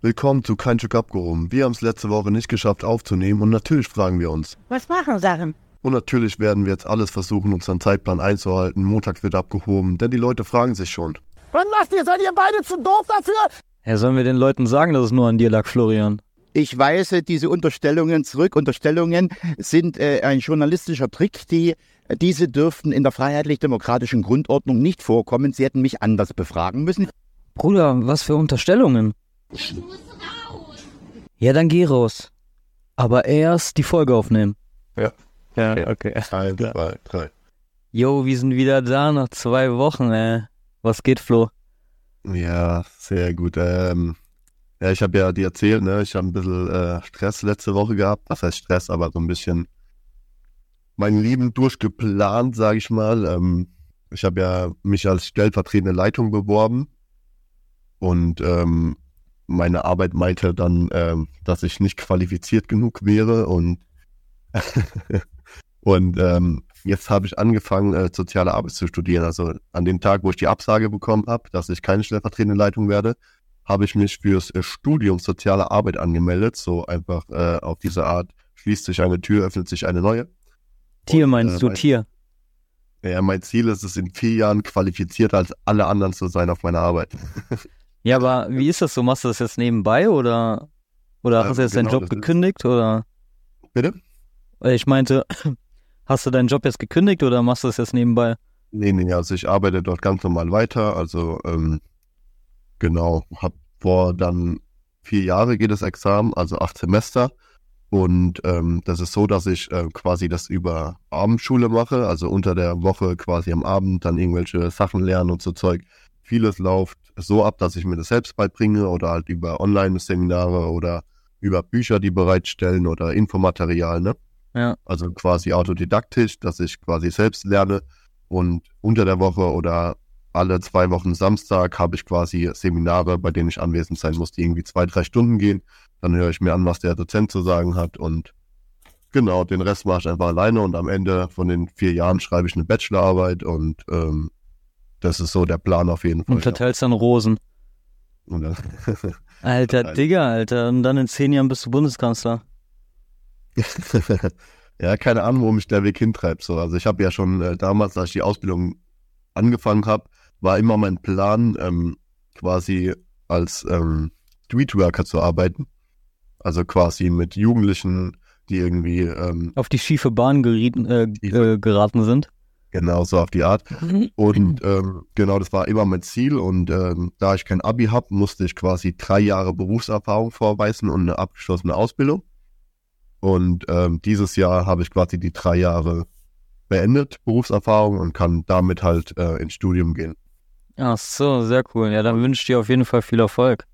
Willkommen zu Kein Stück abgehoben. Wir haben es letzte Woche nicht geschafft aufzunehmen und natürlich fragen wir uns. Was machen Sachen? Und natürlich werden wir jetzt alles versuchen, unseren Zeitplan einzuhalten. Montag wird abgehoben, denn die Leute fragen sich schon. Was macht ihr? Seid ihr beide zu doof dafür? Ja, sollen wir den Leuten sagen, dass es nur an dir lag, Florian? Ich weise diese Unterstellungen zurück. Unterstellungen sind äh, ein journalistischer Trick, die diese dürften in der freiheitlich-demokratischen Grundordnung nicht vorkommen. Sie hätten mich anders befragen müssen. Bruder, was für Unterstellungen? Ja, dann geh raus. Aber erst die Folge aufnehmen. Ja. Ja, okay. Eins, zwei, drei. Jo, wir sind wieder da nach zwei Wochen, ey. Was geht, Flo? Ja, sehr gut. Ähm, ja, ich habe ja dir erzählt, ne, ich habe ein bisschen äh, Stress letzte Woche gehabt. Was heißt Stress, aber so ein bisschen mein Leben durchgeplant, sage ich mal. Ähm, ich habe ja mich als stellvertretende Leitung beworben und ähm, meine Arbeit meinte dann, ähm, dass ich nicht qualifiziert genug wäre und und ähm, jetzt habe ich angefangen, äh, soziale Arbeit zu studieren. Also an dem Tag, wo ich die Absage bekommen habe, dass ich keine stellvertretende Leitung werde, habe ich mich fürs äh, Studium soziale Arbeit angemeldet. So einfach äh, auf diese Art schließt sich eine Tür, öffnet sich eine neue. Tier Und, meinst äh, du, mein- Tier? Ja, mein Ziel ist es, in vier Jahren qualifizierter als alle anderen zu sein auf meiner Arbeit. Ja, aber wie ist das so? Machst du das jetzt nebenbei oder, oder hast du jetzt deinen genau, Job das ist- gekündigt oder? Bitte? Weil Ich meinte, hast du deinen Job jetzt gekündigt oder machst du das jetzt nebenbei? Nee, nee, also ich arbeite dort ganz normal weiter. Also ähm, genau, hab vor dann vier Jahre geht das Examen, also acht Semester. Und ähm, das ist so, dass ich äh, quasi das über Abendschule mache, also unter der Woche quasi am Abend dann irgendwelche Sachen lernen und so Zeug. Vieles läuft so ab, dass ich mir das selbst beibringe oder halt über Online-Seminare oder über Bücher, die bereitstellen oder Infomaterial, ne? Ja. Also quasi autodidaktisch, dass ich quasi selbst lerne und unter der Woche oder alle zwei Wochen Samstag habe ich quasi Seminare, bei denen ich anwesend sein muss, die irgendwie zwei, drei Stunden gehen. Dann höre ich mir an, was der Dozent zu sagen hat und genau, den Rest mache ich einfach alleine und am Ende von den vier Jahren schreibe ich eine Bachelorarbeit und ähm, das ist so der Plan auf jeden Fall. Und verteilst dann Rosen. Ja. Dann, Alter, Verteilt. Digga, Alter. Und dann in zehn Jahren bist du Bundeskanzler. ja, keine Ahnung, wo mich der Weg hintreibt. So. Also ich habe ja schon äh, damals, als ich die Ausbildung angefangen habe, war immer mein Plan, ähm, quasi als ähm, Streetworker zu arbeiten. Also quasi mit Jugendlichen, die irgendwie ähm, Auf die schiefe Bahn gerieten, äh, äh, geraten sind. Genau so auf die Art. Und ähm, genau, das war immer mein Ziel. Und ähm, da ich kein Abi habe, musste ich quasi drei Jahre Berufserfahrung vorweisen und eine abgeschlossene Ausbildung. Und ähm, dieses Jahr habe ich quasi die drei Jahre beendet, Berufserfahrung, und kann damit halt äh, ins Studium gehen. Ach so, sehr cool. Ja, dann wünsche ich dir auf jeden Fall viel Erfolg.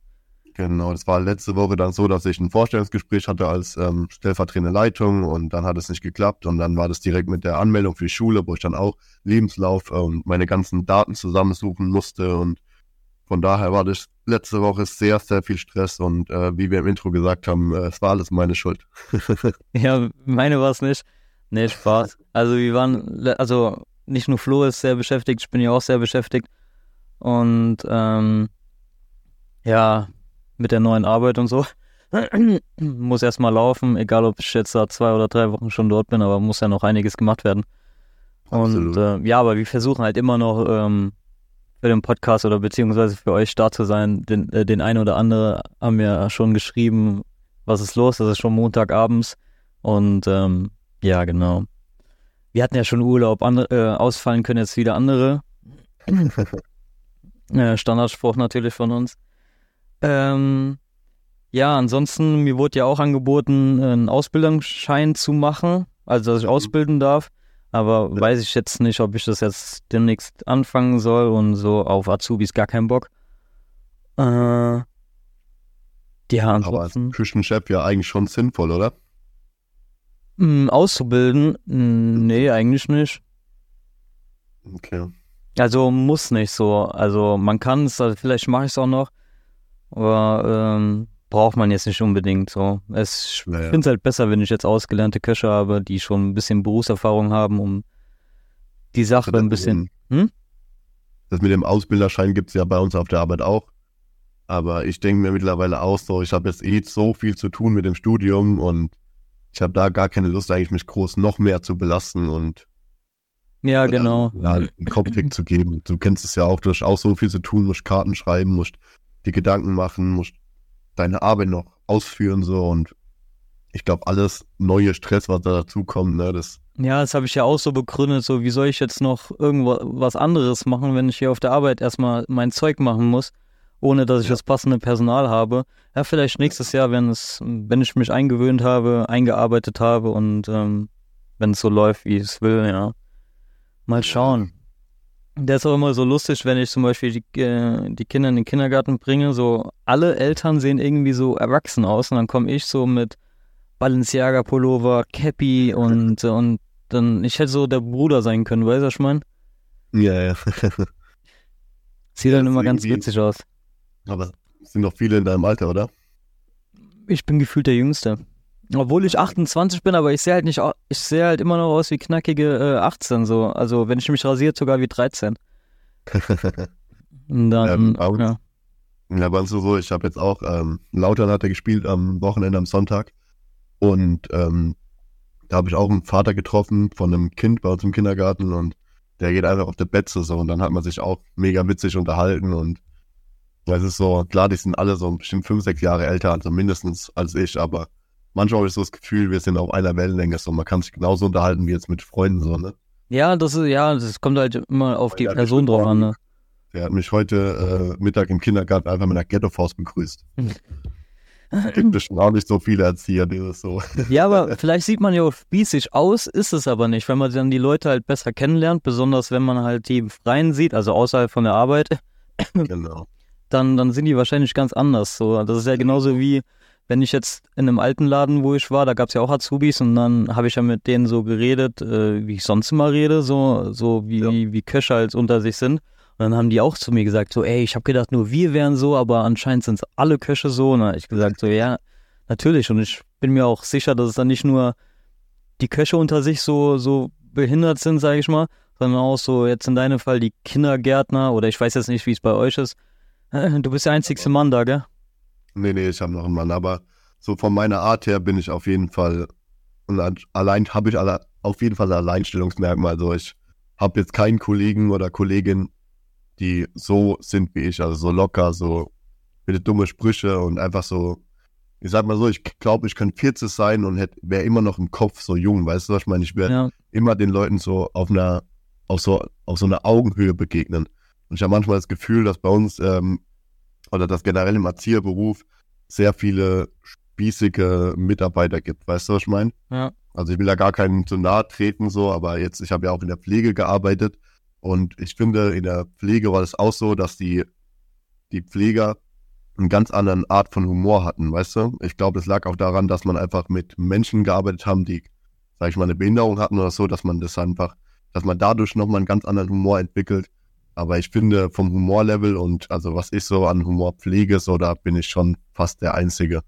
Genau, das war letzte Woche dann so, dass ich ein Vorstellungsgespräch hatte als ähm, stellvertretende Leitung und dann hat es nicht geklappt und dann war das direkt mit der Anmeldung für die Schule, wo ich dann auch Lebenslauf und meine ganzen Daten zusammensuchen musste und von daher war das letzte Woche sehr, sehr viel Stress und äh, wie wir im Intro gesagt haben, äh, es war alles meine Schuld. Ja, meine war es nicht. Nee, Spaß. Also wir waren, also nicht nur Flo ist sehr beschäftigt, ich bin ja auch sehr beschäftigt. Und ähm, ja, mit der neuen Arbeit und so. muss erstmal laufen, egal ob ich jetzt da zwei oder drei Wochen schon dort bin, aber muss ja noch einiges gemacht werden. Absolut. Und äh, ja, aber wir versuchen halt immer noch ähm, für den Podcast oder beziehungsweise für euch da zu sein. Den, äh, den einen oder andere haben ja schon geschrieben, was ist los, das ist schon Montagabends. Und ähm, ja, genau. Wir hatten ja schon Urlaub, andere, äh, ausfallen können jetzt wieder andere. äh, Standardspruch natürlich von uns. Ähm, ja, ansonsten, mir wurde ja auch angeboten, einen Ausbildungsschein zu machen, also dass ich ausbilden darf. Aber weiß ich jetzt nicht, ob ich das jetzt demnächst anfangen soll und so auf Azubis gar keinen Bock. Äh, ja, Aber als ansonsten. Küchenchef ja eigentlich schon sinnvoll, oder? Mm, auszubilden? Mm, Nee, eigentlich nicht. Okay. Also muss nicht so. Also man kann es, also vielleicht mache ich es auch noch, aber ähm, braucht man jetzt nicht unbedingt so. Es, ich Naja. finde es halt besser, wenn ich jetzt ausgelernte Köche habe, die schon ein bisschen Berufserfahrung haben, um die Sache Das ein bisschen. dem- Hm? Das mit dem Ausbilderschein gibt's ja bei uns auf der Arbeit auch. Aber ich denke mir mittlerweile auch so, ich habe jetzt eh so viel zu tun mit dem Studium und ich habe da gar keine Lust, eigentlich mich groß noch mehr zu belasten und Ja, genau. ja, einen Kopfkick zu geben. Du kennst es ja auch, du hast auch so viel zu tun, musst Karten schreiben, musst die Gedanken machen, musst deine Arbeit noch ausführen so und ich glaube, alles neue Stress, was da dazukommt, ne, das Ja, das habe ich ja auch so begründet, so wie soll ich jetzt noch irgendwas anderes machen, wenn ich hier auf der Arbeit erstmal mein Zeug machen muss, ohne dass ich Ja. das passende Personal habe. Ja, vielleicht nächstes Jahr, wenn es, wenn ich mich eingewöhnt habe, eingearbeitet habe und ähm, wenn es so läuft, wie es will, ja. Mal schauen. Der ist auch immer so lustig, wenn ich zum Beispiel die, äh, die Kinder in den Kindergarten bringe. So alle Eltern sehen irgendwie so erwachsen aus und dann komme ich so mit Balenciaga Pullover, Cappy und und dann ich hätte so der Bruder sein können, weißt du, was ich meine? ja, ja. Sieht dann immer ganz witzig aus. Aber es sind noch viele in deinem Alter, oder? Ich bin gefühlt der Jüngste. Obwohl ich 28 bin, aber ich sehe halt nicht, ich sehe halt immer noch aus wie knackige äh, 18 so. Also wenn ich mich rasiert, sogar wie 13. Und dann, Ähm, aber- ja. Ja, bei uns so, ich habe jetzt auch, ähm, Lautern hat er gespielt am Wochenende, am Sonntag. Und ähm, da habe ich auch einen Vater getroffen von einem Kind bei uns im Kindergarten und der geht einfach auf der Betze so und dann hat man sich auch mega witzig unterhalten und es ist so, klar, die sind alle so bestimmt fünf, sechs Jahre älter, also mindestens als ich, aber manchmal habe ich so das Gefühl, wir sind auf einer Wellenlänge, so man kann sich genauso unterhalten wie jetzt mit Freunden so, ne? Ja, das ist, ja, das kommt halt immer auf die Person drauf an, ne? Der hat mich heute äh, Mittag im Kindergarten einfach mit einer Ghetto-Faust begrüßt. Gibt es schon auch nicht so viele Erzieher, die das so. Ja, aber vielleicht sieht man ja auch spießig aus, ist es aber nicht, wenn man dann die Leute halt besser kennenlernt, besonders wenn man halt die im Freien sieht, also außerhalb von der Arbeit, genau. dann, dann sind die wahrscheinlich ganz anders. So, das ist ja genauso wie, wenn ich jetzt in einem alten Laden, wo ich war, da gab es ja auch Azubis und dann habe ich ja mit denen so geredet, äh, wie ich sonst immer rede, so, so wie, Ja. wie Köche halt unter sich sind. Und dann haben die auch zu mir gesagt, so, ey, ich habe gedacht, nur wir wären so, aber anscheinend sind es alle Köche so. Und dann hab ich gesagt, so, ja, natürlich. Und ich bin mir auch sicher, dass es dann nicht nur die Köche unter sich so, so behindert sind, sage ich mal, sondern auch so jetzt in deinem Fall die Kindergärtner oder ich weiß jetzt nicht, wie es bei euch ist. Äh, Du bist der einzigste Mann da, gell? Nee, nee, ich habe noch einen Mann, aber so von meiner Art her bin ich auf jeden Fall, und allein habe ich alle, auf jeden Fall ein Alleinstellungsmerkmal. Also ich habe jetzt keinen Kollegen oder Kollegin, die so sind wie ich, also so locker, so mit dumme Sprüche und einfach so, ich sag mal so, ich glaube, ich könnte 40 sein und wäre immer noch im Kopf so jung, weißt du, was ich meine? Ich wäre Ja. immer den Leuten so auf einer, auf so, auf so einer Augenhöhe begegnen. Und ich habe manchmal das Gefühl, dass bei uns, ähm, oder dass generell im Erzieherberuf sehr viele spießige Mitarbeiter gibt. Weißt du, was ich meine? Ja. Also ich will da gar keinen zu nahe treten, so, aber jetzt, ich habe ja auch in der Pflege gearbeitet und ich finde, in der Pflege war das auch so, dass die, die Pfleger einen ganz anderen Art von Humor hatten, weißt du? Ich glaube, es lag auch daran, dass man einfach mit Menschen gearbeitet haben, die, sag ich mal, eine Behinderung hatten oder so, dass man das einfach, dass man dadurch nochmal einen ganz anderen Humor entwickelt. Aber ich finde, vom Humorlevel und also was ich so an Humor pflege, so, da bin ich schon fast der Einzige.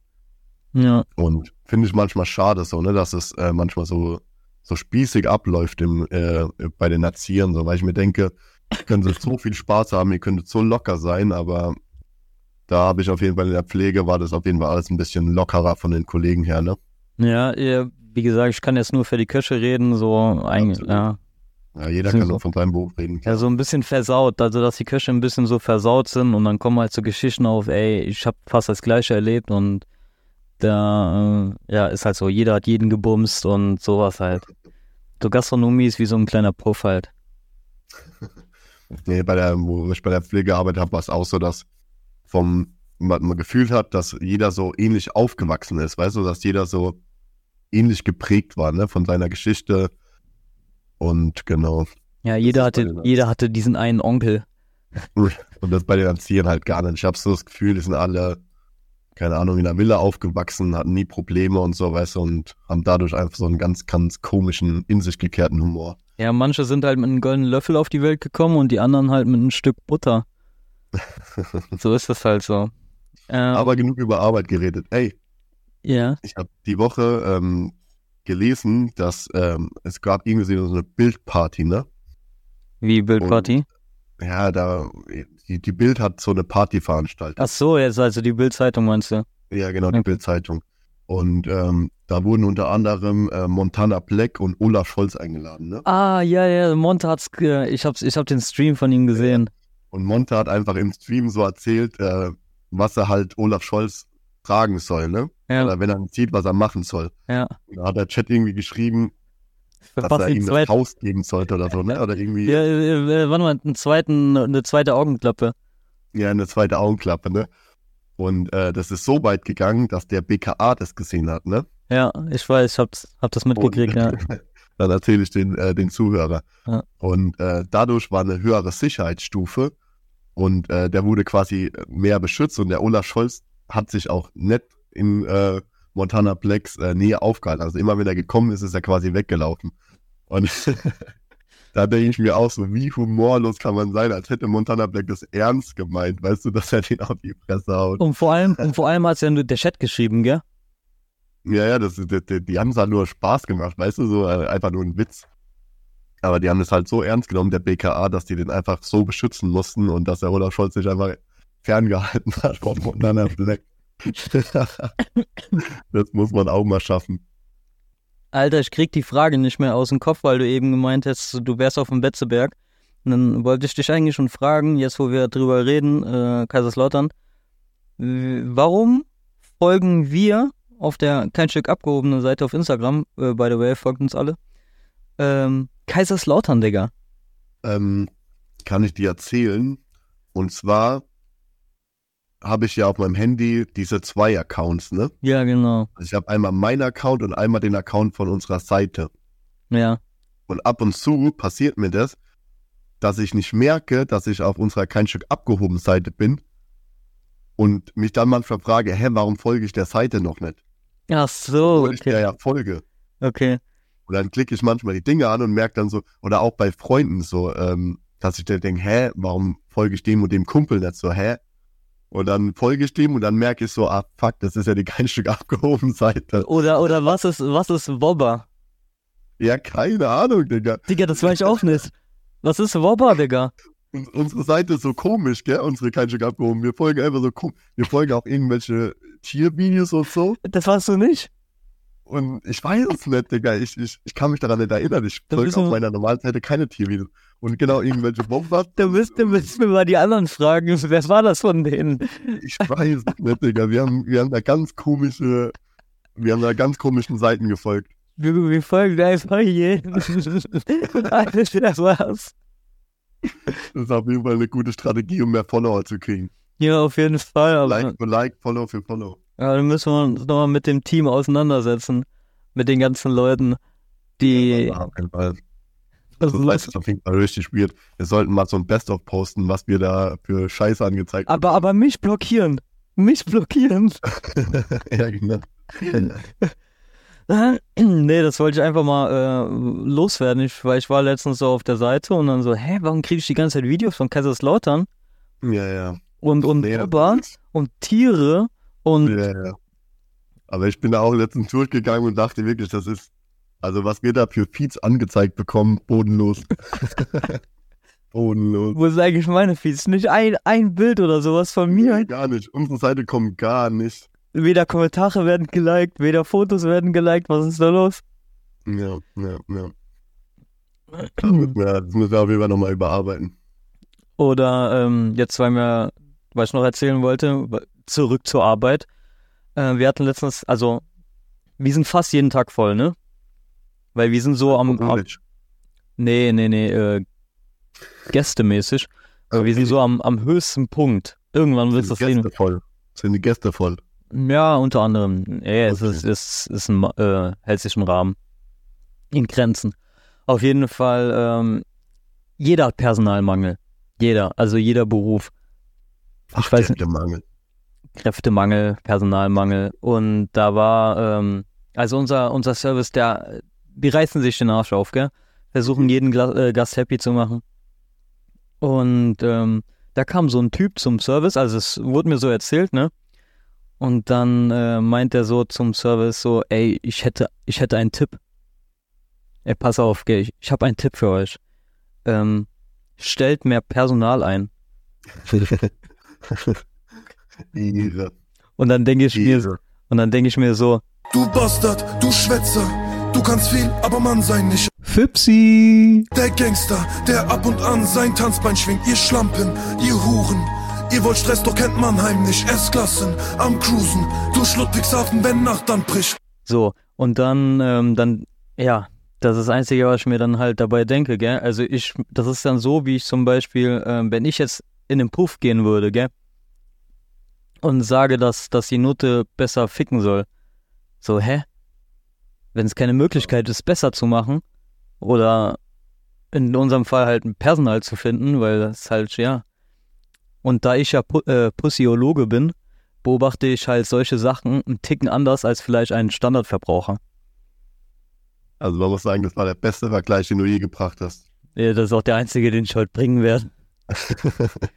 Ja. Und finde ich manchmal schade so, ne, dass es äh, manchmal so, so spießig abläuft im, äh, bei den Erziehern, so, weil ich mir denke, ihr könntet so viel Spaß haben, ihr könntet so locker sein, aber da habe ich auf jeden Fall in der Pflege war das auf jeden Fall alles ein bisschen lockerer von den Kollegen her, ne? Ja, ja, wie gesagt, ich kann jetzt nur für die Köche reden, so eigentlich, Absolut. ja. Ja, jeder kann so- nur von seinem Beruf reden. Ja, so ein bisschen versaut, also dass die Köche ein bisschen so versaut sind und dann kommen halt so Geschichten auf, ey, ich habe fast das Gleiche erlebt und da, äh, ja, ist halt so, jeder hat jeden gebumst und sowas halt. So Gastronomie ist wie so ein kleiner Puff halt. Nee, bei der, wo ich bei der Pflege gearbeitet habe, war es auch so, dass vom, man, man gefühlt hat, dass jeder so ähnlich aufgewachsen ist, weißt du, dass jeder so ähnlich geprägt war, ne, von seiner Geschichte. Und genau. Ja, jeder hatte, jeder hatte diesen einen Onkel. Und das bei den Erziehern halt gar nicht. Ich habe so das Gefühl, die sind alle, keine Ahnung, in einer Villa aufgewachsen, hatten nie Probleme und so, weißt du, und haben dadurch einfach so einen ganz, ganz komischen, in sich gekehrten Humor. Ja, manche sind halt mit einem goldenen Löffel auf die Welt gekommen und die anderen halt mit einem Stück Butter. so ist das halt so. Äh, Aber genug über Arbeit geredet. Ey, ja, ich habe die Woche ähm, gelesen, dass ähm, es gab irgendwie so eine Bildparty, ne? wie Bildparty. ja, da, die, die Bild hat so eine Party veranstaltet. Ach so, jetzt also die Bild-Zeitung meinst du? Ja, genau, die Okay. Bild-Zeitung. Und ähm, da wurden unter anderem äh, Montana Black und Olaf Scholz eingeladen, ne? Ah, ja, ja, Monte hat's, ge- ich hab's, ich hab den Stream von ihm gesehen. Und Monte hat einfach im Stream so erzählt, äh, was er halt Olaf Scholz fragen soll, ne? Ja, Oder wenn er nicht sieht, was er machen soll. ja. Und da hat der Chat irgendwie geschrieben, dass er ihm das Haus geben sollte oder so, ne? Oder irgendwie ja, äh, äh, warte mal, einen zweiten, eine zweite Augenklappe. ja eine zweite Augenklappe, ne? Und äh, das ist so weit gegangen, dass der BKA das gesehen hat, ne? Ja, ich weiß, ich hab's, hab das mitgekriegt, ja. Dann erzähle ich den, äh, den Zuhörer. Ja. Und äh, dadurch war eine höhere Sicherheitsstufe und äh, der wurde quasi mehr beschützt und der Olaf Scholz hat sich auch nicht in äh, Montana Blacks äh, Nähe aufgehalten. Also immer wenn er gekommen ist, ist er quasi weggelaufen. Und da denke ich mir auch so, wie humorlos kann man sein, als hätte Montana Black das ernst gemeint, weißt du, dass er den auf die Fresse haut. Und vor allem, und vor allem hat's ja nur der Chat geschrieben, gell? Ja, ja, das, die, die, die haben es halt nur Spaß gemacht, weißt du, so äh, einfach nur ein Witz. Aber die haben es halt so ernst genommen, der BKA, dass die den einfach so beschützen mussten und dass der Olaf Scholz sich einfach ferngehalten hat von Montana Black. das muss man auch mal schaffen. Alter, ich krieg die Frage nicht mehr aus dem Kopf, weil du eben gemeint hast, du wärst auf dem Betzeberg. Und dann wollte ich dich eigentlich schon fragen, jetzt wo wir drüber reden, äh, Kaiserslautern, warum folgen wir auf der kein Stück abgehobenen Seite auf Instagram, äh, by the way, folgt uns alle, ähm, Kaiserslautern, Digga. Ähm, kann ich dir erzählen. Und zwar habe ich ja auf meinem Handy diese zwei Accounts, ne? Ja, genau. Also ich habe einmal meinen Account und einmal den Account von unserer Seite. Ja. Und ab und zu passiert mir das, dass ich nicht merke, dass ich auf unserer kein Stück abgehoben Seite bin und mich dann manchmal frage, hä, warum folge ich der Seite noch nicht? Ach so, Obwohl ich der okay. ja folge. Okay. Und dann klicke ich manchmal die Dinge an und merke dann so, oder auch bei Freunden so, ähm, dass ich dann denke, hä, warum folge ich dem und dem Kumpel nicht so, hä? Und dann folge ich dem und dann merke ich so, ah, fuck, das ist ja die kein Stück abgehoben Seite. Oder, oder was ist, was ist Wobber? Ja, keine Ahnung, Digga. Digga, das weiß ich auch nicht. Was ist Wobber, Digga? Und unsere Seite ist so komisch, gell? Unsere kein Stück abgehoben. Wir folgen einfach so komisch. Wir folgen auch irgendwelche Tiervideos und so. Das warst du nicht? Und ich weiß es nicht, Digga. Ich, ich, ich kann mich daran nicht erinnern. Ich folge auf meiner normalen Seite keine Tiervideos. Und genau irgendwelche Bombas. Da müsst, da müssen wir mal die anderen fragen. Wer war das von denen? Ich weiß es nicht, Digga. Wir haben, wir haben da ganz komische, wir haben da ganz komischen Seiten gefolgt. Wir, wir folgen einfach jeden. Alter, was? Das ist auf jeden Fall eine gute Strategie, um mehr Follower zu kriegen. Ja, auf jeden Fall. Aber, Like für Like, Follow für Follow. Aber dann müssen wir uns nochmal mit dem Team auseinandersetzen. Mit den ganzen Leuten, die. Ja, Das ist das auf jeden Fall richtig weird. Wir sollten mal so ein Best-of posten, was wir da für Scheiße angezeigt aber, aber mich blockieren. Mich blockieren. ja, genau. nee, das wollte ich einfach mal äh, loswerden, ich, weil ich war letztens so auf der Seite und dann so, hä, warum kriege ich die ganze Zeit Videos von Kaiserslautern Ja, ja. und, und Nee, Ober und Tiere und Ja, ja. Aber ich bin da auch letztens durchgegangen und dachte wirklich, das ist, also was wir da für Feeds angezeigt bekommen, bodenlos. bodenlos. wo ist eigentlich meine Feeds? Nicht ein, ein Bild oder sowas von mir. Gar nicht. Unsere Seite kommt gar nicht. Weder Kommentare werden geliked, weder Fotos werden geliked. Was ist da los? Ja, ja, ja. Das müssen wir, das müssen wir auf jeden Fall nochmal überarbeiten. Oder ähm, jetzt, weil mir, was ich noch erzählen wollte, zurück zur Arbeit. Äh, wir hatten letztens, also wir sind fast jeden Tag voll, ne? Weil wir sind so am, am nee, nee, nee, äh, gästemäßig. Aber wir sind so am, am höchsten Punkt. Irgendwann wird das. Gäste voll. Sind die Gäste voll. Ja, unter anderem. Ja, es Okay. ist, ist, ist ein, äh, hält sich im Rahmen. In Grenzen. Auf jeden Fall, ähm, jeder hat Personalmangel. Jeder, also jeder Beruf. Ich weiß nicht, Mangel. Kräftemangel, Personalmangel. Und da war, ähm, also unser, unser Service, der, die reißen sich den Arsch auf, gell? Versuchen jeden Gla äh, Gast happy zu machen. Und ähm, da kam so ein Typ zum Service, also es wurde mir so erzählt, ne? Und dann äh, meint er so zum Service so, ey, ich hätte, ich hätte einen Tipp. Ey, pass auf, gell, ich, ich habe einen Tipp für euch. Ähm, stellt mehr Personal ein. Ihre. Und dann denke ich mir, Ihre. und dann denke ich mir so, Du Bastard, du Schwätzer, du kannst viel, aber Mann sein nicht. Fipsi! Der Gangster, der ab und an sein Tanzbein schwingt, ihr Schlampen, ihr Huren. Ihr wollt Stress, doch kennt Mannheim nicht. S-Klassen am Cruisen, durch Ludwigshafen, wenn Nacht dann bricht. So, und dann, ähm, dann, ja, das ist das Einzige, was ich mir dann halt dabei denke, gell? Also ich, das ist dann so, wie ich zum Beispiel, ähm, wenn ich jetzt in den Puff gehen würde, gell? Und sage, dass, dass die Note besser ficken soll. So, hä? Wenn es keine Möglichkeit ist, besser zu machen, oder in unserem Fall halt ein Personal zu finden, weil das halt, ja. Und da ich ja Pu äh, Pussiologe bin, beobachte ich halt solche Sachen einen Ticken anders als vielleicht ein Standardverbraucher. Also man muss sagen, das war der beste Vergleich, den du je gebracht hast. Ja, das ist auch der einzige, den ich heute bringen werde.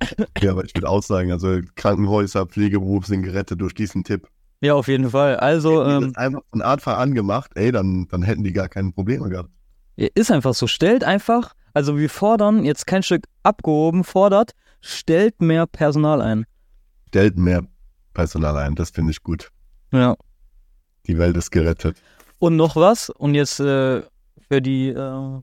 Ja, aber ich würde auch sagen, also Krankenhäuser, Pflegeberuf sind gerettet durch diesen Tipp. Ja, auf jeden Fall. Also, ähm, einfach von Anfang an gemacht, ey, dann, dann hätten die gar keine Probleme gehabt. ist einfach so. Stellt einfach, also wir fordern, jetzt kein Stück abgehoben, fordert, stellt mehr Personal ein. Stellt mehr Personal ein, das finde ich gut. Ja. Die Welt ist gerettet. Und noch was, und jetzt äh, für die, äh,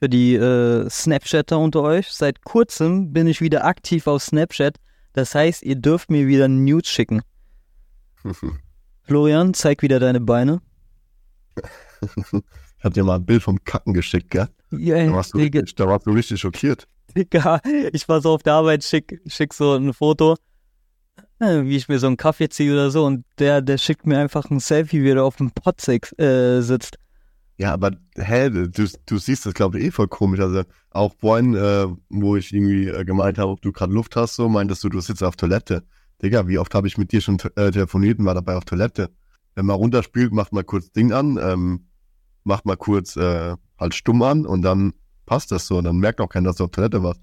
für die äh, Snapchatter unter euch, seit kurzem bin ich wieder aktiv auf Snapchat. Das heißt, ihr dürft mir wieder Nudes schicken. Florian, zeig wieder deine Beine. Ich hab dir mal ein Bild vom Kacken geschickt, gell? Yeah, Da warst du Digga, richtig, da warst du richtig schockiert. Digga, ich war so auf der Arbeit, schick, schick so ein Foto, äh, wie ich mir so einen Kaffee ziehe oder so, und der, der schickt mir einfach ein Selfie, wie er auf dem Potsex äh, sitzt. Ja, aber hä, du, du siehst das, glaube ich, eh voll komisch. Also auch vorhin, äh, wo ich irgendwie äh, gemeint habe, ob du gerade Luft hast, so meintest du, du sitzt auf Toilette. Digga, wie oft habe ich mit dir schon äh, telefoniert und war dabei auf Toilette? Wenn man runterspielt, macht mal kurz Ding an, ähm, macht mal kurz äh, halt stumm an und dann passt das so. Dann merkt auch keiner, dass du auf Toilette warst.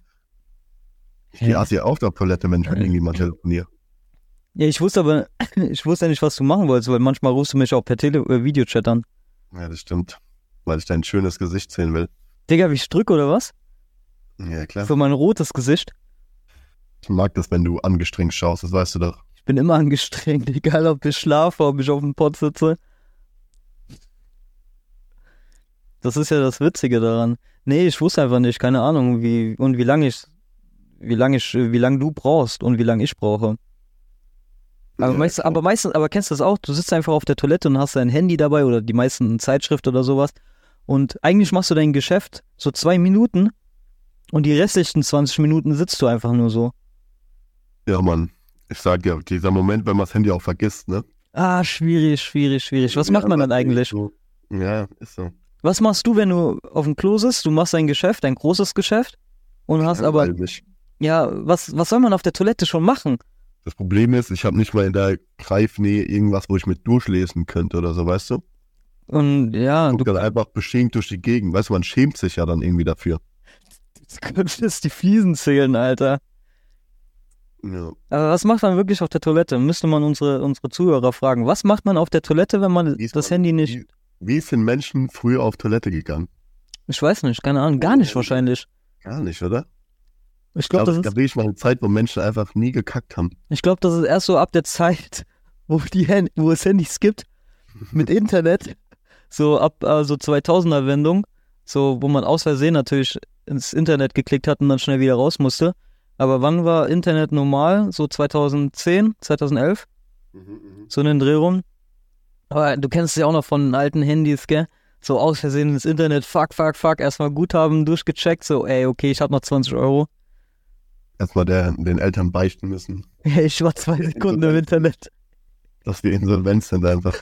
Ich gehe Ja. auf der Toilette, wenn ich mit irgendjemand telefoniere. Ja, ich wusste aber, ich wusste ja nicht, was du machen wolltest, weil manchmal rufst du mich auch per Tele äh, Videochat an. Ja, das stimmt. Weil ich dein schönes Gesicht sehen will. Digga, wie ich drück oder was? Ja, klar. Für mein rotes Gesicht. Ich mag das, wenn du angestrengt schaust, das weißt du doch. Ich bin immer angestrengt, egal ob ich schlafe, ob ich auf dem Pott sitze. Das ist ja das Witzige daran. Nee, ich wusste einfach nicht, keine Ahnung, wie und wie lange ich, wie lange ich, wie lange du brauchst und wie lange ich brauche. Aber, Ja, meist, aber meistens, aber kennst du das auch? Du sitzt einfach auf der Toilette und hast dein Handy dabei oder die meisten Zeitschrift oder sowas. Und eigentlich machst du dein Geschäft so zwei Minuten und die restlichen 20 Minuten sitzt du einfach nur so. Ja, Mann. Ich sag dir, dieser Moment, wenn man das Handy auch vergisst, ne? Ah, schwierig, schwierig, schwierig. Was macht man dann eigentlich? So. Ja, ist so. Was machst du, wenn du auf dem Klo sitzt? Du machst dein Geschäft, dein großes Geschäft und hast aber, Langweilig. ja, was, was soll man auf der Toilette schon machen? Das Problem ist, ich habe nicht mal in der Greifnähe irgendwas, wo ich mit durchlesen könnte oder so, weißt du? Und ja, Guck du dann einfach beschämt durch die Gegend. Weißt du, man schämt sich ja dann irgendwie dafür. könntest die Fliesen zählen, Alter. Ja. Aber was macht man wirklich auf der Toilette? Müsste man unsere, unsere Zuhörer fragen. Was macht man auf der Toilette, wenn man Wie ist das man- Handy nicht. Wie, wie sind Menschen früher auf Toilette gegangen? Ich weiß nicht, keine Ahnung, gar nicht wahrscheinlich. Gar nicht, oder? Ich glaube, glaube, das, da bin ich mal eine Zeit, wo Menschen einfach nie gekackt haben. ich glaub, das ist erst so ab der Zeit, wo, die Hand, wo es Handys gibt, mit Internet, so ab äh, so 2000er Wendung, so wo man aus Versehen natürlich ins Internet geklickt hat und dann schnell wieder raus musste. Aber wann war Internet normal? So 2010, 2011? So in den Dreh rum. Aber du kennst es ja auch noch von alten Handys, gell? So aus Versehen ins Internet, fuck, fuck, fuck, erstmal Guthaben durchgecheckt, so, ey, okay, ich hab noch 20 Euro. Erstmal der, den Eltern beichten müssen, Ich war zwei Sekunden im Internet. dass wir insolvent sind einfach.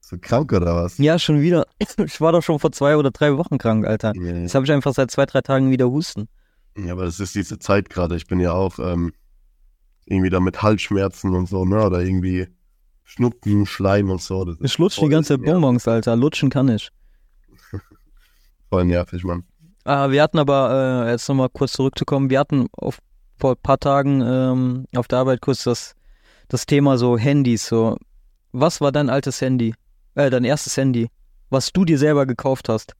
so krank oder was? Ja, schon wieder. Ich war doch schon vor zwei oder drei Wochen krank, Alter. Ja. Jetzt habe ich einfach seit zwei, drei Tagen wieder Husten. Ja, aber das ist diese Zeit gerade. Ich bin ja auch ähm, irgendwie da mit Halsschmerzen und so, ne? Oder irgendwie Schnupfen, Schleim und so. Ich lutsch die ganze Zeit. Bonbons, Alter. Lutschen kann ich. Voll nervig, Mann. Ah, wir hatten aber, äh, jetzt nochmal kurz zurückzukommen, wir hatten auf, vor ein paar Tagen ähm, auf der Arbeit kurz das, das Thema so Handys. So, was war dein altes Handy? Äh, dein erstes Handy? was du dir selber gekauft hast.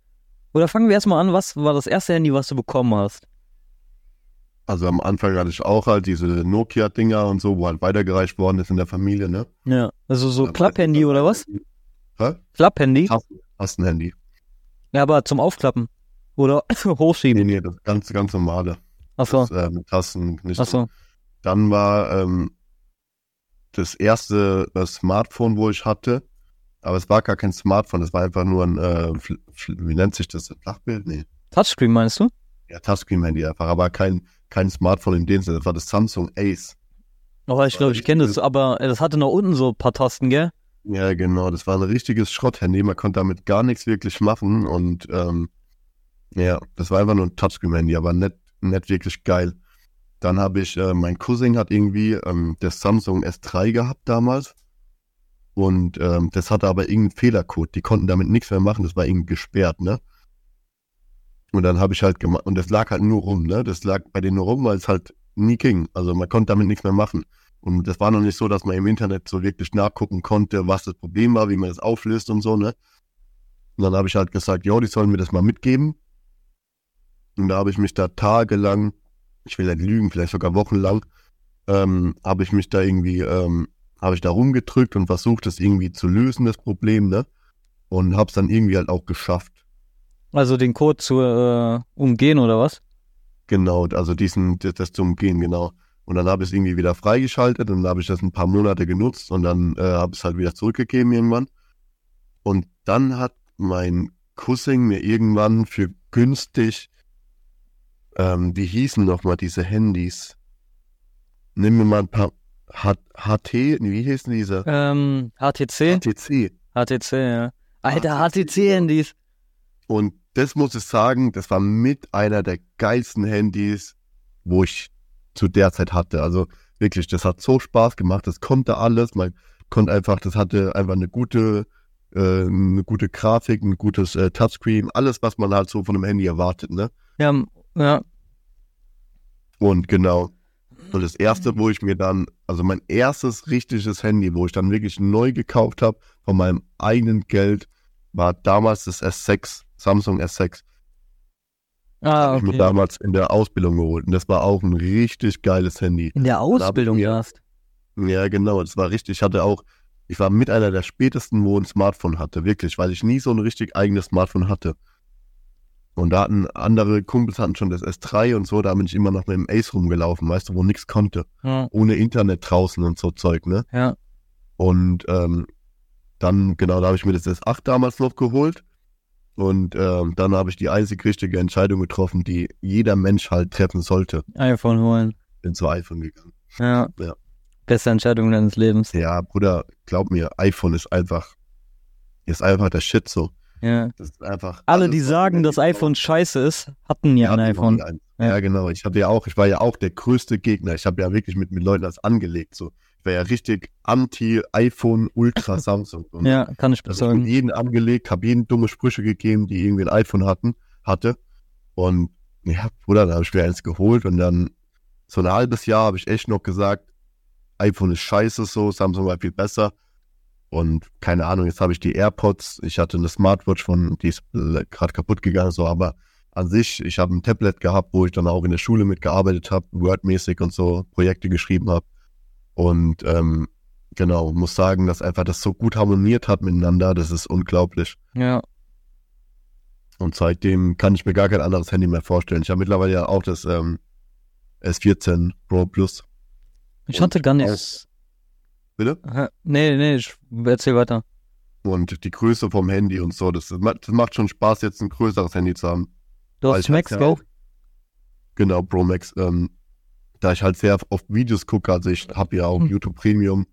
Oder fangen wir erstmal an, was war das erste Handy, was du bekommen hast? Also am Anfang hatte ich auch halt diese Nokia-Dinger und so, wo halt weitergereicht worden ist in der Familie, ne? Ja, also so Klapphandy oder was? Hä? Klapphandy? Tasten, Tastenhandy. Ja, aber zum Aufklappen. Oder Nee, hochschieben. nee, das ganz, ganz normale. Achso, äh, mit Tasten nicht. achso. Dann war ähm, das erste das Smartphone, wo ich hatte, aber es war gar kein Smartphone, es war einfach nur ein, äh, wie nennt sich das, Flachbild? Nee, Touchscreen meinst du? ja, Touchscreen-Handy einfach, aber kein, kein Smartphone in dem Sinne, das war das Samsung Ace. Oh, ich glaube, ich kenne das, aber äh, das hatte noch unten so ein paar Tasten, gell? Ja, genau, das war ein richtiges Schrotthandy, man konnte damit gar nichts wirklich machen und ähm, ja, das war einfach nur ein Touchscreen-Handy, aber nicht, nicht wirklich geil. Dann habe ich, äh, mein Cousin hat irgendwie ähm, das Samsung S3 gehabt damals und ähm, das hatte aber irgendeinen Fehlercode, die konnten damit nichts mehr machen, das war irgendwie gesperrt, ne? Und dann habe ich halt gemacht, und das lag halt nur rum, ne? Das lag bei denen nur rum, weil es halt nie ging. Also man konnte damit nichts mehr machen. Und das war noch nicht so, dass man im Internet so wirklich nachgucken konnte, was das Problem war, wie man das auflöst und so, ne? Und dann habe ich halt gesagt, jo, die sollen mir das mal mitgeben. Und da habe ich mich da tagelang, ich will nicht lügen, vielleicht sogar wochenlang, ähm, habe ich mich da irgendwie, ähm, habe ich da rumgedrückt und versucht, das irgendwie zu lösen, das Problem, ne? Und habe es dann irgendwie halt auch geschafft. Also den Code zu äh, umgehen oder was? Genau, also diesen, das, das zu umgehen, genau. Und dann habe ich es irgendwie wieder freigeschaltet und dann habe ich das ein paar Monate genutzt und dann äh, habe ich es halt wieder zurückgegeben irgendwann. Und dann hat mein Cousin mir irgendwann für günstig, ähm, wie hießen nochmal diese Handys? Nimm mir mal ein paar H HT, wie hießen diese? Ähm, HTC? HTC. HTC, ja. Alter, HTC-Handys. Und das muss ich sagen, das war mit einer der geilsten Handys, wo ich zu der Zeit hatte. Also wirklich, das hat so Spaß gemacht, das konnte alles. Man konnte einfach, das hatte einfach eine gute, äh, eine gute Grafik, ein gutes äh, Touchscreen, alles, was man halt so von einem Handy erwartet, ne? Ja, ja. Und genau. Und das erste, wo ich mir dann, also mein erstes richtiges Handy, wo ich dann wirklich neu gekauft habe, von meinem eigenen Geld, war damals das S6, Samsung S6. Ah, Hab ich mir okay. damals in der Ausbildung geholt. Und das war auch ein richtig geiles Handy. In der Ausbildung erst. Ja, genau. Das war richtig. Ich hatte auch, ich war mit einer der spätesten, wo ein Smartphone hatte. Wirklich, weil ich nie so ein richtig eigenes Smartphone hatte. Und da hatten andere Kumpels hatten schon das S3 und so, da bin ich immer noch mit dem Ace rumgelaufen, weißt du, wo nichts konnte. Ja, Ohne Internet draußen und so Zeug, ne? ja. Und ähm, dann, genau, da habe ich mir das S8 damals noch geholt. Und ähm, dann habe ich die einzig richtige Entscheidung getroffen, die jeder Mensch halt treffen sollte. iPhone holen. Bin zu iPhone gegangen. Ja. Ja. Beste Entscheidung deines Lebens. Ja, Bruder, glaub mir, iPhone ist einfach, ist einfach der Shit so. Ja. Das ist einfach. Alle, die sagen, braucht. iPhone scheiße ist, hatten ja ein hatten iPhone. eins. Ja. Ja. genau. Ich hatte ja auch, ich war ja auch der größte Gegner. Ich habe ja wirklich mit, mit Leuten das angelegt. So. Ich war ja richtig anti-iPhone, Ultra Samsung. Und Ja, kann ich Das habe ich mit jedem angelegt, habe jedem dumme Sprüche gegeben, die irgendwie ein iPhone hatten, hatte. Und ja, Bruder, dann habe ich mir eins geholt und dann so ein halbes Jahr habe ich echt noch gesagt, iPhone ist scheiße so, Samsung war viel besser. Und keine Ahnung, jetzt habe ich die AirPods, ich hatte eine Smartwatch von, die ist gerade kaputt gegangen, so, aber an sich, ich habe ein Tablet gehabt, wo ich dann auch in der Schule mitgearbeitet habe, Wordmäßig und so Projekte geschrieben habe. Und ähm, genau, muss sagen, dass einfach das so gut harmoniert hat miteinander, das ist unglaublich. Ja. Und seitdem kann ich mir gar kein anderes Handy mehr vorstellen. Ich habe mittlerweile ja auch das ähm, S14 Pro Plus. Ich hatte gar nichts. Bitte? Nee, nee, ich erzähl weiter. Und die Größe vom Handy und so, das, das macht schon Spaß, jetzt ein größeres Handy zu haben. Du hast halt Max, auf- Genau, Pro Max. Ähm, da ich halt sehr oft Videos gucke, also ich habe ja auch Hm. YouTube Premium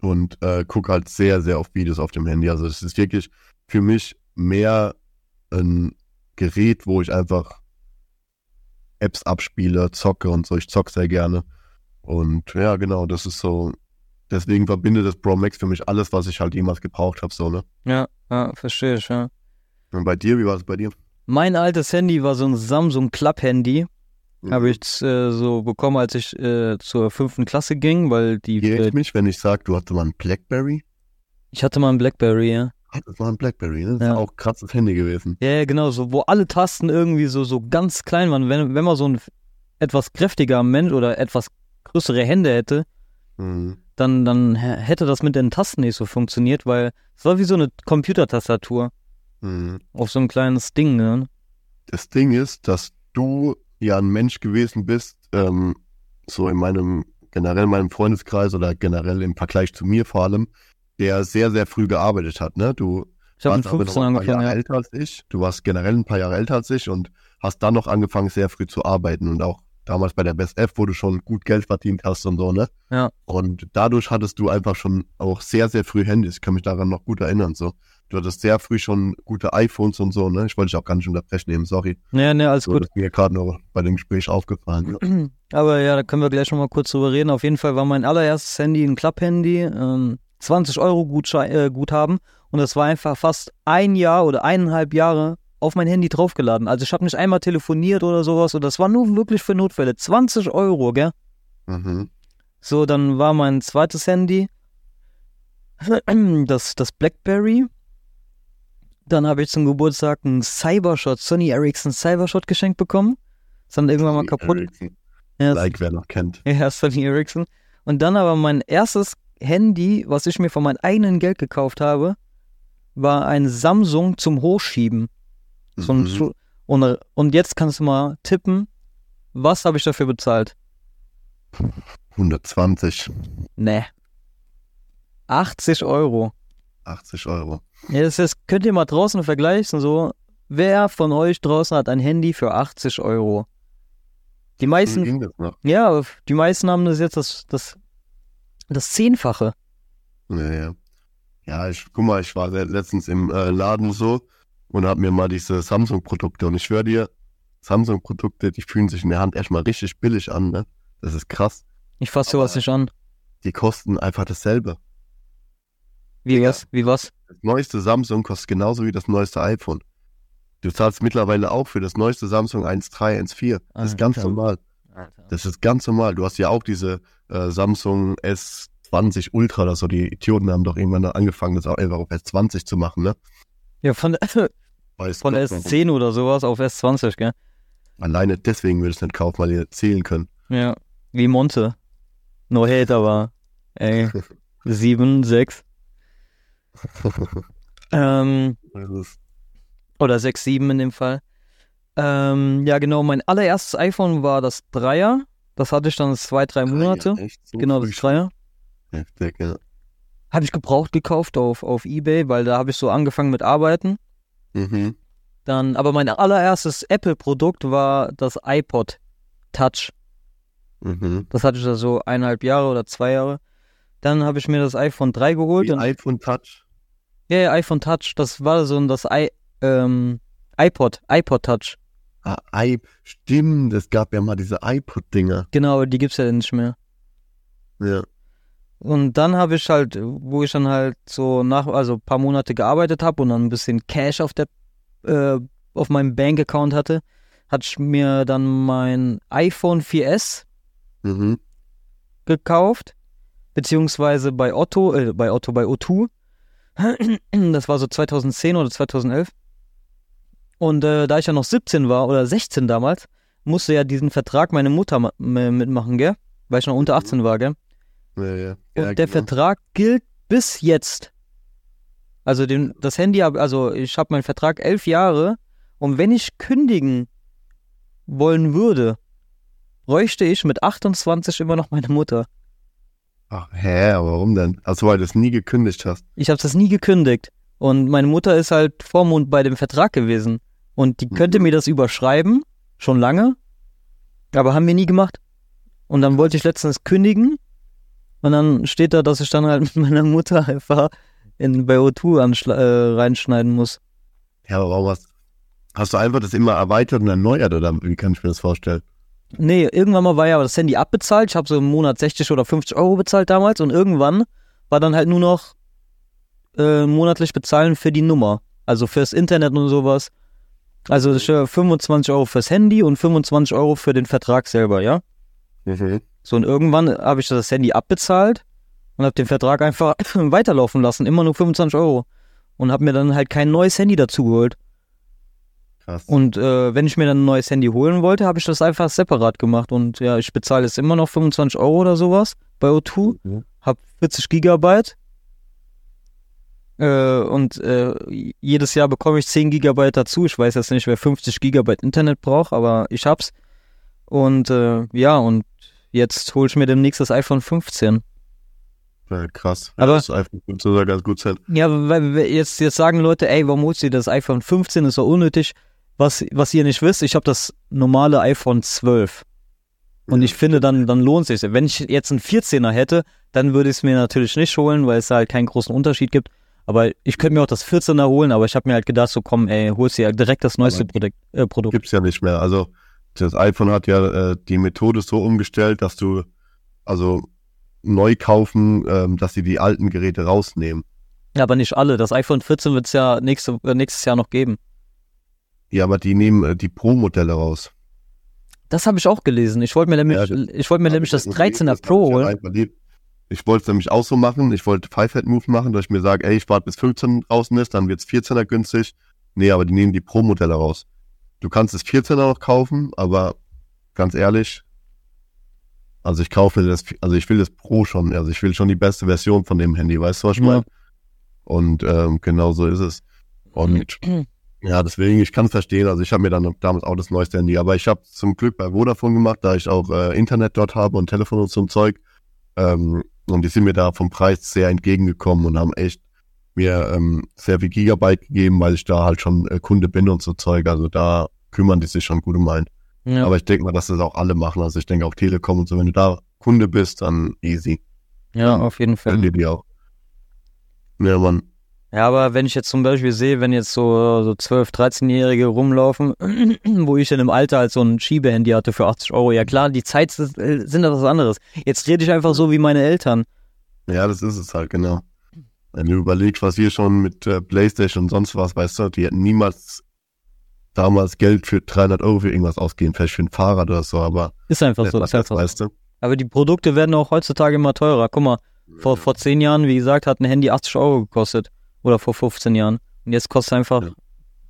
und äh, gucke halt sehr, sehr oft Videos auf dem Handy. Also es ist wirklich für mich mehr ein Gerät, wo ich einfach Apps abspiele, zocke und so. Ich zocke sehr gerne. Und ja, genau, das ist so. Deswegen verbindet das Pro Max für mich alles, was ich halt jemals gebraucht habe, so, ne? Ja, ja, verstehe ich, ja. Und bei dir, wie war es bei dir? Mein altes Handy war so ein Samsung Club-Handy. Mhm. Habe ich äh, so bekommen, als ich äh, zur fünften Klasse ging, weil die. Äh, ich mich, wenn ich sage, du hattest mal ein Blackberry? ich hatte mal ein Blackberry, ja. Das war ein Blackberry, ne? Das Ja. ist auch krasses Handy gewesen. Ja, ja, genau, so, wo alle Tasten irgendwie so, so ganz klein waren. Wenn, wenn man so ein etwas kräftiger Mensch oder etwas größere Hände hätte, Mhm. Dann, dann hätte das mit den Tasten nicht so funktioniert, weil es war wie so eine Computertastatur Mhm. auf so ein kleines Ding, ne? Das Ding ist, dass du ja ein Mensch gewesen bist, ähm, so in meinem, generell in meinem Freundeskreis oder generell im Vergleich zu mir vor allem, der sehr, sehr früh gearbeitet hat, ne? Du Ich warst aber 15 noch ein paar Jahre ja. älter als ich. Du warst generell ein paar Jahre älter als ich und hast dann noch angefangen, sehr früh zu arbeiten und auch damals bei der Best F, wo du schon gut Geld verdient hast und so, ne? Ja. Und dadurch hattest du einfach schon auch sehr, sehr früh Handys. Ich kann mich daran noch gut erinnern, so. Du hattest sehr früh schon gute iPhones und so, ne? Ich wollte dich auch gar nicht unterbrechen eben, sorry. Ja, ne, alles So, gut. das ist mir gerade nur bei dem Gespräch aufgefallen. Ja. Aber ja, da können wir gleich schon mal kurz drüber reden. Auf jeden Fall war mein allererstes Handy ein Klapp-Handy, ähm, 20 Euro Gutschei äh, Guthaben und das war einfach fast ein Jahr oder eineinhalb Jahre auf mein Handy draufgeladen. Also ich habe nicht einmal telefoniert oder sowas und das war nur wirklich für Notfälle. 20 Euro, gell? Mhm. So, dann war mein zweites Handy das, das Blackberry. Dann habe ich zum Geburtstag einen Cybershot, Sony Ericsson Cybershot geschenkt bekommen. Ist dann irgendwann mal kaputt. Ericsson. Ja, Like, wer noch kennt. ja, Sony Ericsson. Und dann aber mein erstes Handy, was ich mir von meinem eigenen Geld gekauft habe, war ein Samsung zum Hochschieben. So ein Mhm. Und, und jetzt kannst du mal tippen, was habe ich dafür bezahlt? 120, Ne. 80 Euro. 80 Euro. Ja, das ist, könnt ihr mal draußen vergleichen, so. Wer von euch draußen hat ein Handy für 80 Euro? Die Wie meisten, das ja, die meisten haben das jetzt das, das, das Zehnfache. Ja, ja. Ja, ich, guck mal, ich war le- letztens im äh, Laden so und hab mir mal diese Samsung-Produkte und ich schwör dir, Samsung-Produkte, die fühlen sich in der Hand erstmal richtig billig an, ne? Das ist krass. Ich fasse sowas nicht an. Die kosten einfach dasselbe. Wie was? Wie was? Das neueste Samsung kostet genauso wie das neueste iPhone. Du zahlst mittlerweile auch für das neueste Samsung 1.3, 1.4. Das ist ganz Alter. normal. Das ist ganz normal. Du hast ja auch diese äh, Samsung S20 Ultra oder so. Die Idioten haben doch irgendwann angefangen, das auch einfach auf S20 zu machen, ne? Ja, von, Weiß von Gott, der warum. S10 oder sowas auf S20, gell? Alleine deswegen würde ich es nicht kaufen, weil nicht zählen können. Ja. Wie Monte. No hate, aber, ey, 7, 6. ähm, Oder 6, 7 in dem Fall. Ähm, ja, genau, mein allererstes iPhone war das Dreier. Das hatte ich dann zwei, drei Monate. Ja, echt so genau, das. Dreier. Heftig, ja. Habe ich gebraucht gekauft auf, auf Ebay, weil da habe ich so angefangen mit Arbeiten. Mhm. Dann, aber mein allererstes Apple-Produkt war das iPod Touch. Mhm. Das hatte ich da so eineinhalb Jahre oder zwei Jahre. Dann habe ich mir das iPhone 3 geholt. Und, iPhone Touch. ja, ja, iPhone Touch, das war so ein das I, ähm, iPod, iPod Touch. Ah, I, stimmt, es gab ja mal diese iPod-Dinger. Genau, die gibt's ja nicht mehr. Ja. Und dann habe ich halt, wo ich dann halt so nach, also ein paar Monate gearbeitet habe und dann ein bisschen Cash auf der, äh, auf meinem Bank-Account hatte, hatte ich mir dann mein iPhone 4S Mhm. gekauft, beziehungsweise bei Otto, äh, bei Otto, bei O2. Das war so 2010 oder 2011. Und äh, da ich ja noch 17 war oder 16 damals, musste ja diesen Vertrag meine Mutter m- mitmachen, gell? Weil ich noch unter 18 war, gell? Ja, ja. Und ja, der genau. Vertrag gilt bis jetzt. Also den, das Handy, also ich habe meinen Vertrag elf Jahre und wenn ich kündigen wollen würde, bräuchte ich mit 28 immer noch meine Mutter. Ach, hä, aber warum denn? Also, weil du es nie gekündigt hast. Ich habe das nie gekündigt. Und meine Mutter ist halt Vormund bei dem Vertrag gewesen. Und die könnte Mhm. mir das überschreiben, schon lange, aber haben wir nie gemacht. Und dann wollte ich letztens kündigen. Und dann steht da, dass ich dann halt mit meiner Mutter einfach in, bei O2 anschla- äh, reinschneiden muss. Ja, aber warum hast, hast du einfach das immer erweitert und erneuert oder wie kann ich mir das vorstellen? Nee, irgendwann mal war ja das Handy abbezahlt. Ich habe so im Monat 60 oder 50 Euro bezahlt damals. Und irgendwann war dann halt nur noch äh, monatlich bezahlen für die Nummer. Also fürs Internet und sowas. Also das ist ja 25 Euro fürs Handy und 25 Euro für den Vertrag selber, ja? Mhm. So, und irgendwann habe ich das Handy abbezahlt und habe den Vertrag einfach weiterlaufen lassen. Immer nur 25 Euro. und habe mir dann halt kein neues Handy dazu geholt. Krass. Und äh, wenn ich mir dann ein neues Handy holen wollte, habe ich das einfach separat gemacht. Und ja, ich bezahle jetzt immer noch 25 Euro oder sowas bei O2, Mhm. habe 40 Gigabyte. Äh, und äh, jedes Jahr bekomme ich 10 Gigabyte dazu. Ich weiß jetzt nicht, wer 50 Gigabyte Internet braucht, aber ich hab's. Und äh, ja, und jetzt hole ich mir demnächst das iPhone 15. Ja, krass. Aber- das iPhone könnte sogar ganz gut sein. Ja, weil jetzt, jetzt sagen Leute, ey, warum holst du das iPhone 15? Ist so unnötig. Was, was ihr nicht wisst, ich habe das normale iPhone 12. Und ich finde, dann, dann lohnt es sich. Wenn ich jetzt einen 14er hätte, dann würde ich es mir natürlich nicht holen, weil es halt keinen großen Unterschied gibt. Aber ich könnte mir auch das 14er holen, aber ich habe mir halt gedacht, so komm, ey, holst dir direkt das neueste Produkt. Äh, Produkt. Gibt's ja nicht mehr. Also das iPhone hat ja äh, die Methode so umgestellt, dass du also neu kaufen, ähm, dass sie die alten Geräte rausnehmen. Aber nicht alle. Das iPhone 14 wird es ja nächste, äh, nächstes Jahr noch geben. Ja, aber die nehmen äh, die Pro-Modelle raus. Das habe ich auch gelesen. Ich wollte mir nämlich, Ja, das- ich wollte mir nämlich das Das 13er hab Pro ich holen. Ich wollte es nämlich auch so machen. Ich wollte Five-Head-Move machen, dass ich mir sage, ey, ich warte bis 15 draußen ist, dann wird's 14er günstig. Nee, aber die nehmen die Pro-Modelle raus. Du kannst das 14er noch kaufen, aber ganz ehrlich, also ich kaufe das, also ich will das Pro schon, also ich will schon die beste Version von dem Handy, weißt du, was ich Ja. meine? Und ähm, genau so ist es. Und ja, deswegen, ich kann es verstehen. Also ich habe mir dann damals auch das neueste Handy, aber ich habe zum Glück bei Vodafone gemacht, da ich auch äh, Internet dort habe und Telefon und so ein Zeug. Ähm, und die sind mir da vom Preis sehr entgegengekommen und haben echt mir ähm, sehr viel Gigabyte gegeben, weil ich da halt schon äh, Kunde bin und so Zeug. Also da kümmern die sich schon gut um einen. Ja. Aber ich denke mal, dass das auch alle machen. Also ich denke auch Telekom und so, wenn du da Kunde bist, dann easy. Ja, auf jeden Fall. Können die auch. Ja, Mann. Ja, aber wenn ich jetzt zum Beispiel sehe, wenn jetzt so, so 12-, 13-Jährige rumlaufen, wo ich in einem Alter halt so ein Schiebehandy hatte für 80 Euro, ja klar, die Zeit äh, sind das was anderes. Jetzt rede ich einfach so wie meine Eltern. Ja, das ist es halt, genau. Wenn du überlegst, was wir schon mit äh, Playstation und sonst was, weißt du, die hätten niemals damals Geld für 300 Euro für irgendwas ausgeben, vielleicht für ein Fahrrad oder so, aber Ist einfach so. Ist einfach weißt du. Aber die Produkte werden auch heutzutage immer teurer. Guck mal, vor, vor 10 Jahren, wie gesagt, hat ein Handy 80 Euro gekostet. Oder vor 15 Jahren. Und jetzt kostet es einfach Ja.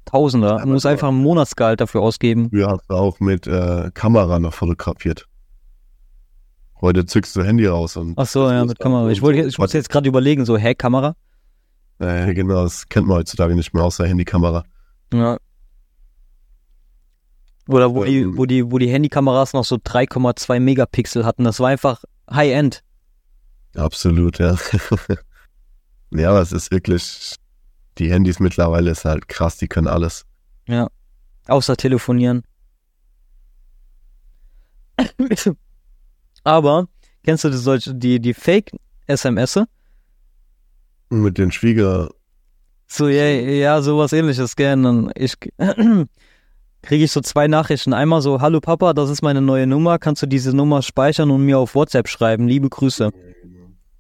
Tausender. Musst so- einfach ein Monatsgehalt dafür ausgeben. Früher hast du auch mit äh, Kamera noch fotografiert. Heute zückst du Handy raus und Ach so, ja, mit Kamera. Ich wollte, ich muss jetzt gerade überlegen, so, hä, Kamera? äh, genau, das kennt man heutzutage nicht mehr, außer Handykamera. Ja. Oder wo die, Ähm. wo die, wo die Handykameras noch so 3,2 Megapixel hatten. Das war einfach High-End. Absolut, ja. ja, aber es ist wirklich, die Handys mittlerweile ist halt krass, die können alles. Außer telefonieren. Aber, kennst du die, solche, die, die Fake-SMS? Mit den Schwieger, So, ja, ja, sowas ähnliches, gell. Dann ich kriege ich so zwei Nachrichten. Einmal so, hallo Papa, das ist meine neue Nummer. Kannst du diese Nummer speichern und mir auf WhatsApp schreiben? Liebe Grüße.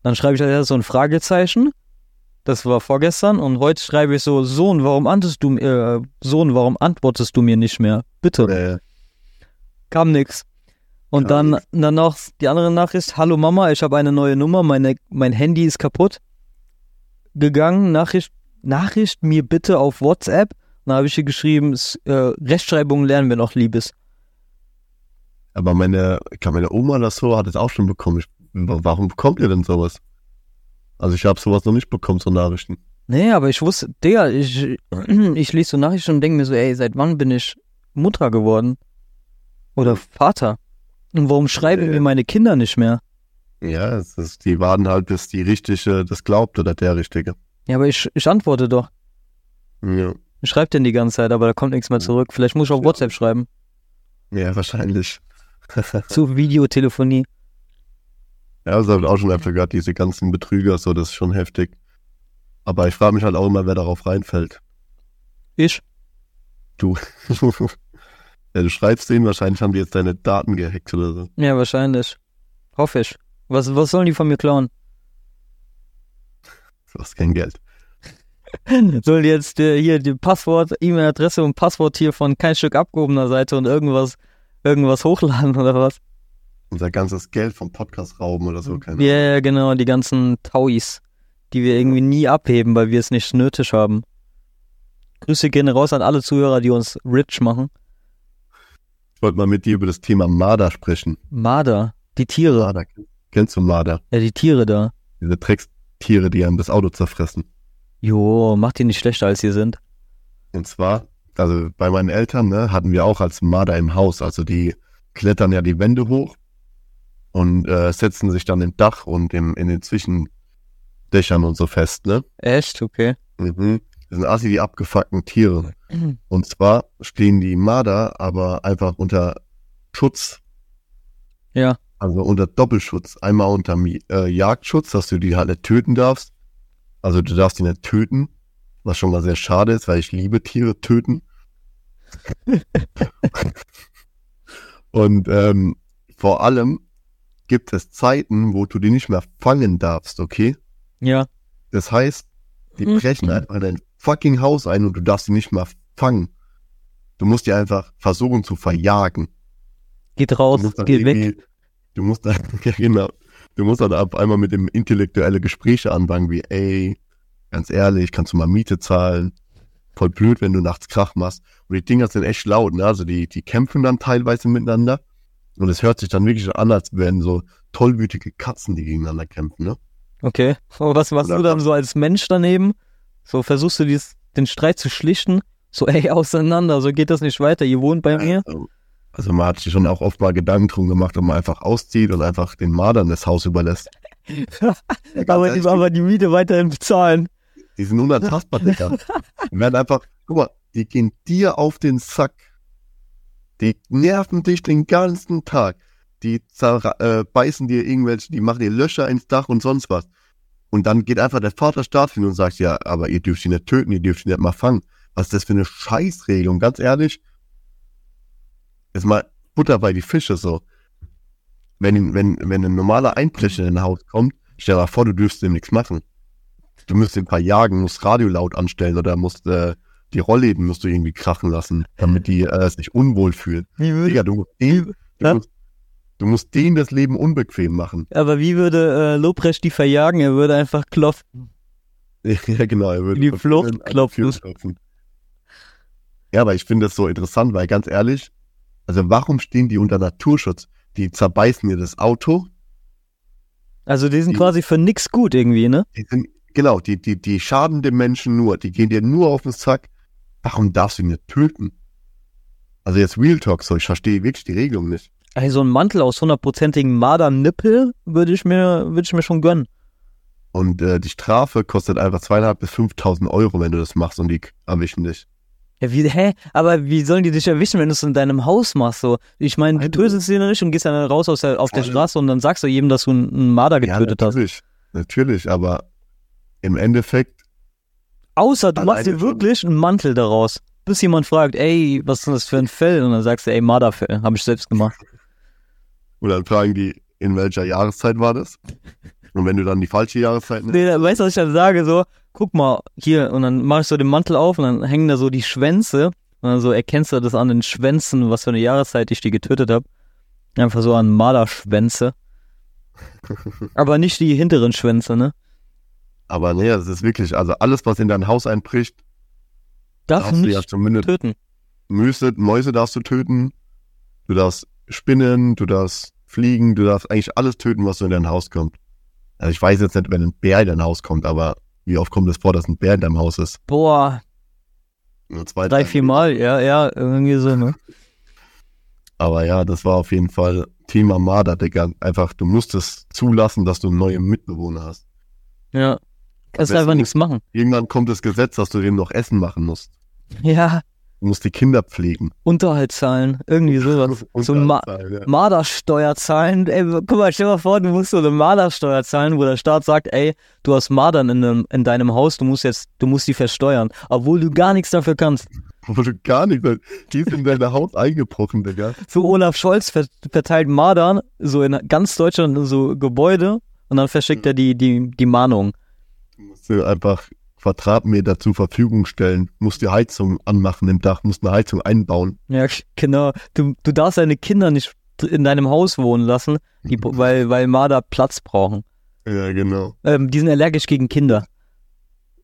Dann schreibe ich halt so ein Fragezeichen. Das war vorgestern. Und heute schreibe ich so, Sohn, warum antwortest du, äh, Sohn, warum antwortest du mir nicht mehr? Bitte. äh, Kam nix. Und Kam dann, dann noch die andere Nachricht, hallo Mama, ich habe eine neue Nummer, meine, mein Handy ist kaputt. Gegangen, Nachricht, Nachricht mir bitte auf WhatsApp. Dann habe ich hier geschrieben, s- äh, Rechtschreibung lernen wir noch, Liebes. Aber meine, glaube, meine Oma oder so hat es auch schon bekommen. Ich, wa- warum bekommt ihr denn sowas? Also ich habe sowas noch nicht bekommen, so Nachrichten. Nee, aber ich wusste, Digga, ich, ich lese so Nachrichten und denke mir so, ey, seit wann bin ich Mutter geworden? Oder Vater? Und warum schreiben Ja. mir meine Kinder nicht mehr? Ja, es ist, die warten halt, bis die Richtige das glaubt oder der Richtige. Ja, aber ich, ich antworte doch. Ja, Ich schreibe denn die ganze Zeit, aber da kommt nichts mehr zurück. Vielleicht muss ich auf. WhatsApp schreiben. ja wahrscheinlich. Zu Videotelefonie. Ja, das habe ich auch schon öfter gehört, diese ganzen Betrüger, so, das ist schon heftig. Aber ich frage mich halt auch immer, wer darauf reinfällt. Ich? Du. ja, du schreibst denen, wahrscheinlich haben die jetzt deine Daten gehackt oder so. Ja, wahrscheinlich. Hoffe ich. Was, was sollen die von mir klauen? Du hast kein Geld. Sollen die jetzt äh, hier die Passwort, E-Mail-Adresse und Passwort hier von kein Stück abgehobener Seite und irgendwas, irgendwas hochladen oder was? Unser ganzes Geld vom Podcast rauben oder so, keine Ja, ja, genau, die ganzen Tauis, die wir irgendwie nie abheben, weil wir es nicht nötig haben. Grüße gehen raus an alle Zuhörer, die uns rich machen. Ich wollte mal mit dir über das Thema Marder sprechen. Marder, die Tiere. Marder. Kennst du Marder? Ja, die Tiere da. Diese Dreckstiere, die einem das Auto zerfressen. Jo, macht die nicht schlechter, als sie sind. Und zwar, also bei meinen Eltern, ne, hatten wir auch als Marder im Haus. Also die klettern ja die Wände hoch und äh, setzen sich dann im Dach und im, in den Zwischendächern und so fest, ne? Echt? Okay. Mhm. Das sind assi die abgefuckten Tiere. Und zwar stehen die Marder aber einfach unter Schutz, Ja. also unter Doppelschutz. Einmal unter äh, Jagdschutz, dass du die halt nicht töten darfst. Also du darfst die nicht töten, was schon mal sehr schade ist, weil ich liebe Tiere töten. Und ähm, vor allem gibt es Zeiten, wo du die nicht mehr fangen darfst, okay? Ja. Das heißt, die Mhm. brechen einfach in dein fucking Haus ein und du darfst sie nicht mehr fangen. Du musst die einfach versuchen zu verjagen. Geht raus, geht weg. Du musst dann, ja genau, du musst dann auf einmal mit dem intellektuelle Gespräche anfangen, wie, ey, ganz ehrlich, kannst du mal Miete zahlen? Voll blöd, wenn du nachts Krach machst. Und die Dinger sind echt laut, ne? Also die, die kämpfen dann teilweise miteinander. Und es hört sich dann wirklich an, als wären so tollwütige Katzen, die gegeneinander kämpfen, ne? Okay. Aber was machst du dann so als Mensch daneben? So versuchst du dies, den Streit zu schlichten? So, ey, auseinander, so geht das nicht weiter. Ihr wohnt bei mir? Also, also man hat sich schon auch oft mal Gedanken drum gemacht, ob man einfach auszieht und einfach den Mardern das Haus überlässt. aber, die, aber die Miete weiterhin bezahlen. Die sind unantastbar, Digga. Die werden einfach, guck mal, die gehen dir auf den Sack. Die nerven dich den ganzen Tag. Die äh, beißen dir irgendwelche, die machen dir Löcher ins Dach und sonst was. Und dann geht einfach der Vaterstaat hin und sagt, ja, aber ihr dürft ihn nicht töten, ihr dürft ihn nicht mal fangen. Was ist das für eine Scheißregelung? Ganz ehrlich, jetzt mal Butter bei die Fische so. Wenn, wenn, wenn ein normaler Einbrecher in dein Haus kommt, stell dir mal vor, du dürfst ihm nichts machen. Du musst ihn ein paar jagen, musst Radio laut anstellen oder musst äh, die Rollläden musst du irgendwie krachen lassen, damit die äh, sich unwohl fühlen. Wie würde, Digga, du den, du, musst, du musst denen das Leben unbequem machen. aber wie würde äh, Lobrecht die verjagen? Er würde einfach klopfen. ja, genau. Er würde Die Flucht klopfen. Klopfen. Ja, aber ich finde das so interessant, weil ganz ehrlich, also warum stehen die unter Naturschutz? Die zerbeißen mir das Auto, Also die sind Die- quasi für nix gut irgendwie, ne? die sind, genau, die, die, die schaden dem Menschen nur, die gehen dir nur auf den Sack. Warum darfst du ihn nicht töten? Also jetzt Real Talk, so, ich verstehe wirklich die Regelung nicht. Ey, so ein Mantel aus hundertprozentigen Marder-Nippel würde ich mir, würde ich mir schon gönnen. Und äh, die Strafe kostet einfach zweieinhalb bis 5.000 Euro, wenn du das machst und die erwischen dich. Ja, wie, hä? Aber wie sollen die dich erwischen, wenn du es in deinem Haus machst? So, ich meine, du tötest sie nicht und gehst dann raus aus der, auf der. Straße und dann sagst du jedem, dass du einen Marder getötet ja, hast. natürlich. Natürlich, aber im Endeffekt, Außer du machst dir wirklich einen Mantel daraus. Bis jemand fragt, ey, was ist das für ein Fell? Und dann sagst du, ey, Marderfell, habe ich selbst gemacht. Und dann fragen die, in welcher Jahreszeit war das? Und wenn du dann die falsche Jahreszeit nimmst, Nee, weißt du, was ich dann sage? So, guck mal, hier, und dann mach ich so den Mantel auf und dann hängen da so die Schwänze. Und dann so erkennst du das an den Schwänzen, was für eine Jahreszeit ich die getötet habe. Einfach so an Marderschwänze. Aber nicht die hinteren Schwänze, ne? aber nee, das ist wirklich, also alles, was in dein Haus einbricht, Darf darfst du ja zumindest töten. Müse, Mäuse darfst du töten, du darfst Spinnen, du darfst fliegen, du darfst eigentlich alles töten, was so in dein Haus kommt. Also ich weiß jetzt nicht, wenn ein Bär in dein Haus kommt, aber wie oft kommt es vor, dass ein Bär in deinem Haus ist? Boah, Nur zwei, drei, vier Mal, ja, ja, irgendwie so, ne? Aber ja, das war auf jeden Fall Thema Marder, Digga. Einfach, du musst es zulassen, dass du neue Mitbewohner hast. Ja. Kannst einfach nichts machen. Irgendwann kommt das Gesetz, dass du dem noch Essen machen musst. Ja, Du musst die Kinder pflegen. Unterhalt zahlen, irgendwie sowas. so Ma ja. Mardersteuer zahlen. Ey, guck mal, stell dir mal vor, du musst so eine Mardersteuer zahlen, wo der Staat sagt, ey, du hast Mardern in, dem, in deinem Haus, du musst jetzt, du musst die versteuern, obwohl du gar nichts dafür kannst. Wo du gar nicht, die sind in dein Haus eingebrochen, Digga. So Olaf Scholz ver verteilt Mardern so in ganz Deutschland in so Gebäude und dann verschickt er die, die, die Mahnung. Du musst dir einfach Quadratmeter zur Verfügung stellen, musst die Heizung anmachen im Dach, musst eine Heizung einbauen. Ja, genau. Du, du darfst deine Kinder nicht in deinem Haus wohnen lassen, die, weil, weil Marder Platz brauchen. Ja, genau. Ähm, die sind allergisch gegen Kinder.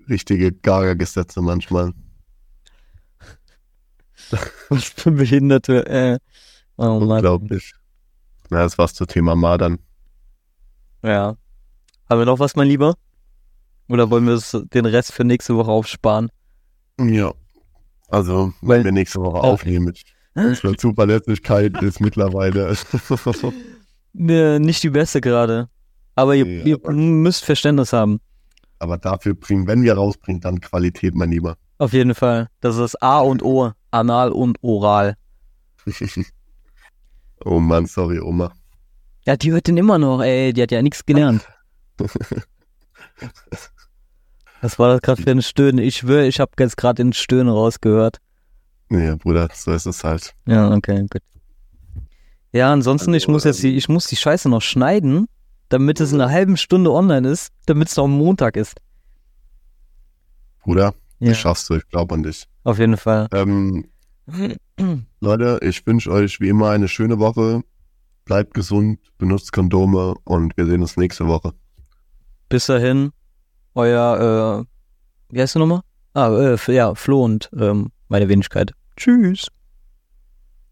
Richtige Gaga-Gesetze manchmal. Was für Behinderte. Äh. Oh Mann. Unglaublich. Ja, das war's zum Thema Madern. Ja. Haben wir noch was, mein Lieber? Oder wollen wir den Rest für nächste Woche aufsparen? Ja. Also, Weil- wenn wir nächste Woche Oh. aufnehmen. Unsere Zuverlässigkeit ist mittlerweile. Ne, nicht die beste gerade. Aber ihr, Ja, ihr aber- müsst Verständnis haben. Aber dafür bringen, wenn wir rausbringen, dann Qualität, mein Lieber. Auf jeden Fall. Das ist A und O. Anal und Oral. oh Mann, sorry, Oma. Ja, die hört den immer noch, ey. Die hat ja nichts gelernt. Was war das gerade für ein Stöhnen? Ich schwöre, ich habe jetzt gerade den Stöhnen rausgehört. Nee, Bruder, so ist es halt. Ja, okay, gut. Ja, ansonsten, ich Also, muss jetzt die, ich muss die Scheiße noch schneiden, damit es in einer halben Stunde online ist, damit es noch am Montag ist. Bruder, Ja, das schaffst du, ich glaube an dich. auf jeden Fall. Ähm, Leute, ich wünsche euch wie immer eine schöne Woche. Bleibt gesund, benutzt Kondome und wir sehen uns nächste Woche. Bis dahin, euer, äh, wie heißt du nochmal? Ah, äh, ja, Flo und ähm, meine Wenigkeit. Tschüss.